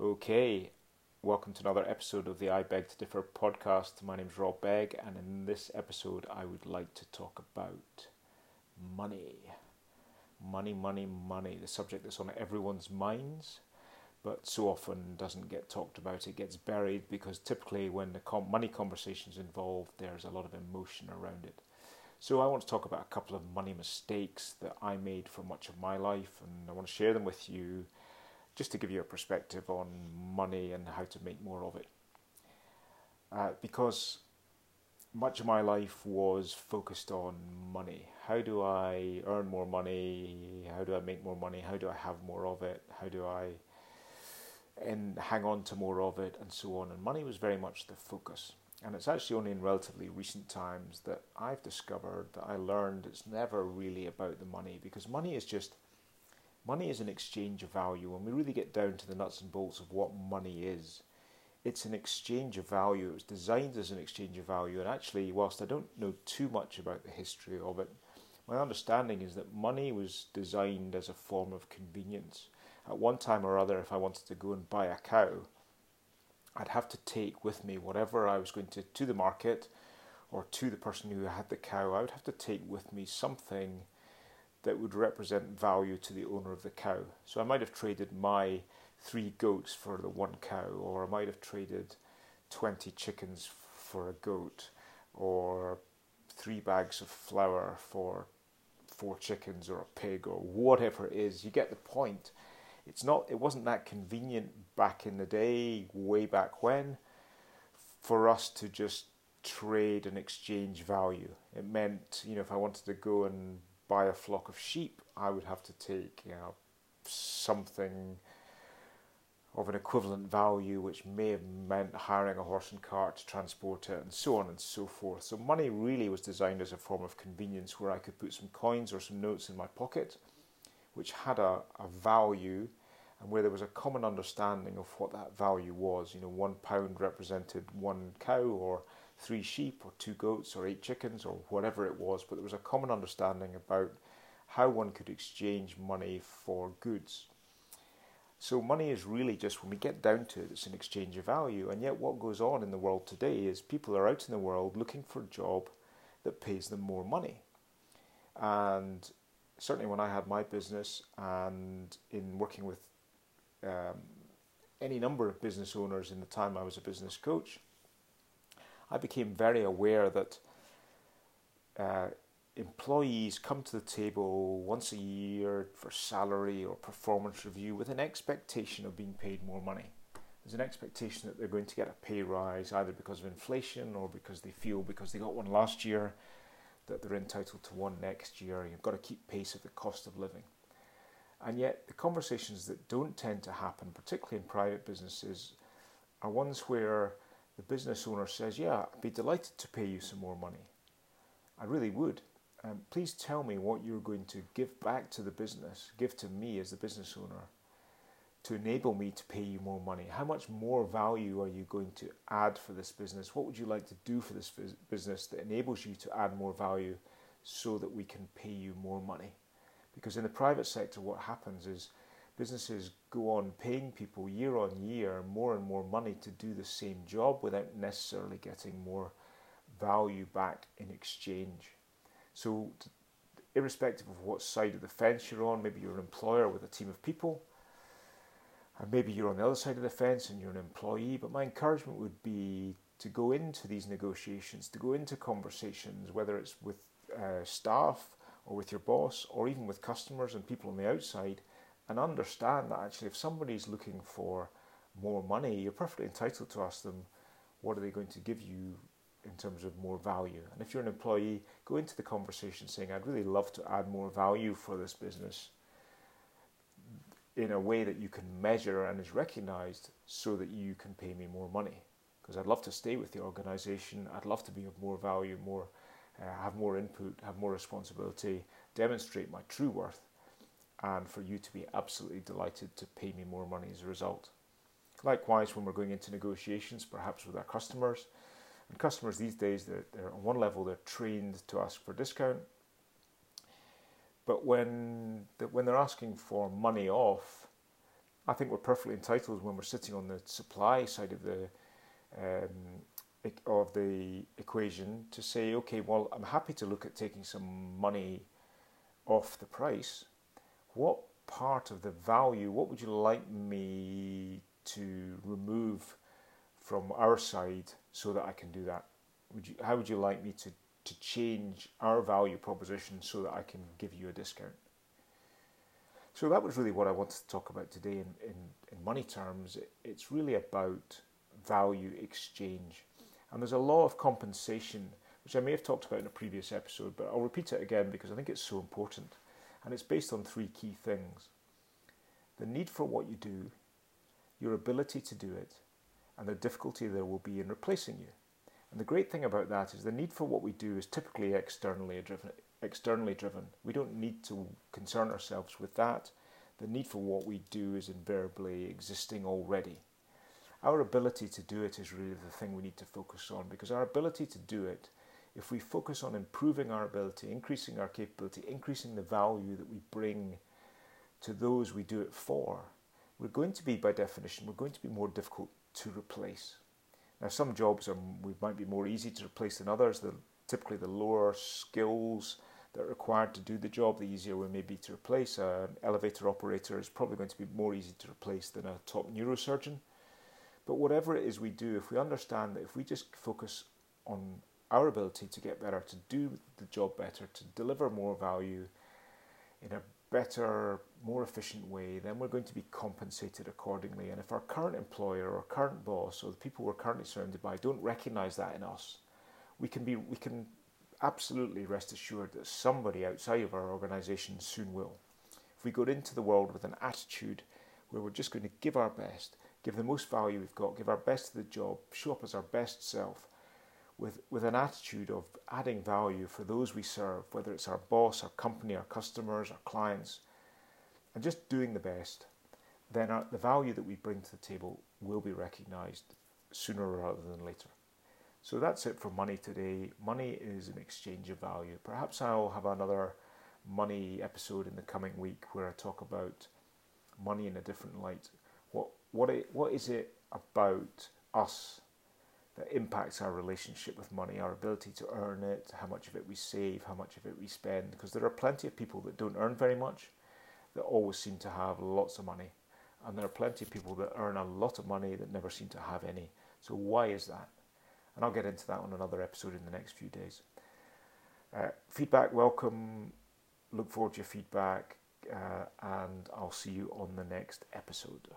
Okay, welcome to another episode of the I Beg to Differ podcast. My name is Rob Begg, and in this episode, I would like to talk about money. Money, money, money, the subject that's on everyone's minds, but so often doesn't get talked about. It gets buried because typically, when the com- money conversation is involved, there's a lot of emotion around it. So, I want to talk about a couple of money mistakes that I made for much of my life, and I want to share them with you just to give you a perspective on money and how to make more of it. Uh, because much of my life was focused on money. How do I earn more money? How do I make more money? How do I have more of it? How do I and hang on to more of it and so on? And money was very much the focus. And it's actually only in relatively recent times that I've discovered that I learned it's never really about the money because money is just Money is an exchange of value. When we really get down to the nuts and bolts of what money is, it's an exchange of value. It was designed as an exchange of value. And actually, whilst I don't know too much about the history of it, my understanding is that money was designed as a form of convenience. At one time or other, if I wanted to go and buy a cow, I'd have to take with me whatever I was going to to the market or to the person who had the cow. I would have to take with me something that would represent value to the owner of the cow. So I might have traded my three goats for the one cow, or I might have traded 20 chickens for a goat, or three bags of flour for four chickens or a pig or whatever it is. You get the point. It's not it wasn't that convenient back in the day, way back when, for us to just trade and exchange value. It meant, you know, if I wanted to go and buy a flock of sheep, I would have to take you know something of an equivalent value, which may have meant hiring a horse and cart to transport it, and so on and so forth. So money really was designed as a form of convenience, where I could put some coins or some notes in my pocket, which had a, a value, and where there was a common understanding of what that value was. You know, one pound represented one cow, or three sheep or two goats or eight chickens or whatever it was, but there was a common understanding about how one could exchange money for goods. So, money is really just, when we get down to it, it's an exchange of value. And yet, what goes on in the world today is people are out in the world looking for a job that pays them more money. And certainly, when I had my business and in working with um, any number of business owners in the time I was a business coach, I became very aware that uh, employees come to the table once a year for salary or performance review with an expectation of being paid more money. There's an expectation that they're going to get a pay rise either because of inflation or because they feel because they got one last year that they're entitled to one next year. You've got to keep pace with the cost of living. And yet, the conversations that don't tend to happen, particularly in private businesses, are ones where the business owner says, Yeah, I'd be delighted to pay you some more money. I really would. Um, please tell me what you're going to give back to the business, give to me as the business owner, to enable me to pay you more money. How much more value are you going to add for this business? What would you like to do for this business that enables you to add more value so that we can pay you more money? Because in the private sector, what happens is businesses go on paying people year on year more and more money to do the same job without necessarily getting more value back in exchange. So, irrespective of what side of the fence you're on, maybe you're an employer with a team of people, and maybe you're on the other side of the fence and you're an employee, but my encouragement would be to go into these negotiations, to go into conversations, whether it's with uh, staff or with your boss or even with customers and people on the outside and understand that actually if somebody's looking for more money, you're perfectly entitled to ask them what are they going to give you in terms of more value. And if you're an employee, go into the conversation saying, I'd really love to add more value for this business in a way that you can measure and is recognized so that you can pay me more money. Because I'd love to stay with the organization, I'd love to be of more value, more, uh, have more input, have more responsibility, demonstrate my true worth and for you to be absolutely delighted to pay me more money as a result. Likewise, when we're going into negotiations, perhaps with our customers, and customers these days, they're, they're on one level, they're trained to ask for discount, but when when they're asking for money off, I think we're perfectly entitled when we're sitting on the supply side of the um, of the equation to say, okay, well, I'm happy to look at taking some money off the price. What part of the value, what would you like me to remove from our side so that I can do that? Would you, how would you like me to, to change our value proposition so that I can give you a discount? So that was really what I wanted to talk about today in, in, in money terms. It's really about value exchange. And there's a law of compensation, which I may have talked about in a previous episode, but I'll repeat it again because I think it's so important. And it's based on three key things the need for what you do, your ability to do it, and the difficulty there will be in replacing you. And the great thing about that is the need for what we do is typically externally driven. Externally driven. We don't need to concern ourselves with that. The need for what we do is invariably existing already. Our ability to do it is really the thing we need to focus on because our ability to do it, if we focus on improving our ability, increasing our capability, increasing the value that we bring to those we do it for, we're going to be, by definition, we're going to be more difficult to replace. Now, some jobs are, we might be more easy to replace than others. The, typically, the lower skills that are required to do the job, the easier we may be to replace. An elevator operator is probably going to be more easy to replace than a top neurosurgeon. But whatever it is we do, if we understand that if we just focus on our ability to get better, to do the job better, to deliver more value in a better, more efficient way, then we're going to be compensated accordingly. And if our current employer or current boss or the people we're currently surrounded by don't recognize that in us, we can be we can absolutely rest assured that somebody outside of our organization soon will. If we go into the world with an attitude where we're just going to give our best, give the most value we've got, give our best to the job, show up as our best self, with, with an attitude of adding value for those we serve, whether it's our boss, our company, our customers, our clients, and just doing the best, then our, the value that we bring to the table will be recognized sooner rather than later. So that's it for money today. Money is an exchange of value. Perhaps I'll have another money episode in the coming week where I talk about money in a different light. What what it, what is it about us that impacts our relationship with money, our ability to earn it, how much of it we save, how much of it we spend. Because there are plenty of people that don't earn very much that always seem to have lots of money. And there are plenty of people that earn a lot of money that never seem to have any. So, why is that? And I'll get into that on another episode in the next few days. Uh, feedback, welcome. Look forward to your feedback. Uh, and I'll see you on the next episode.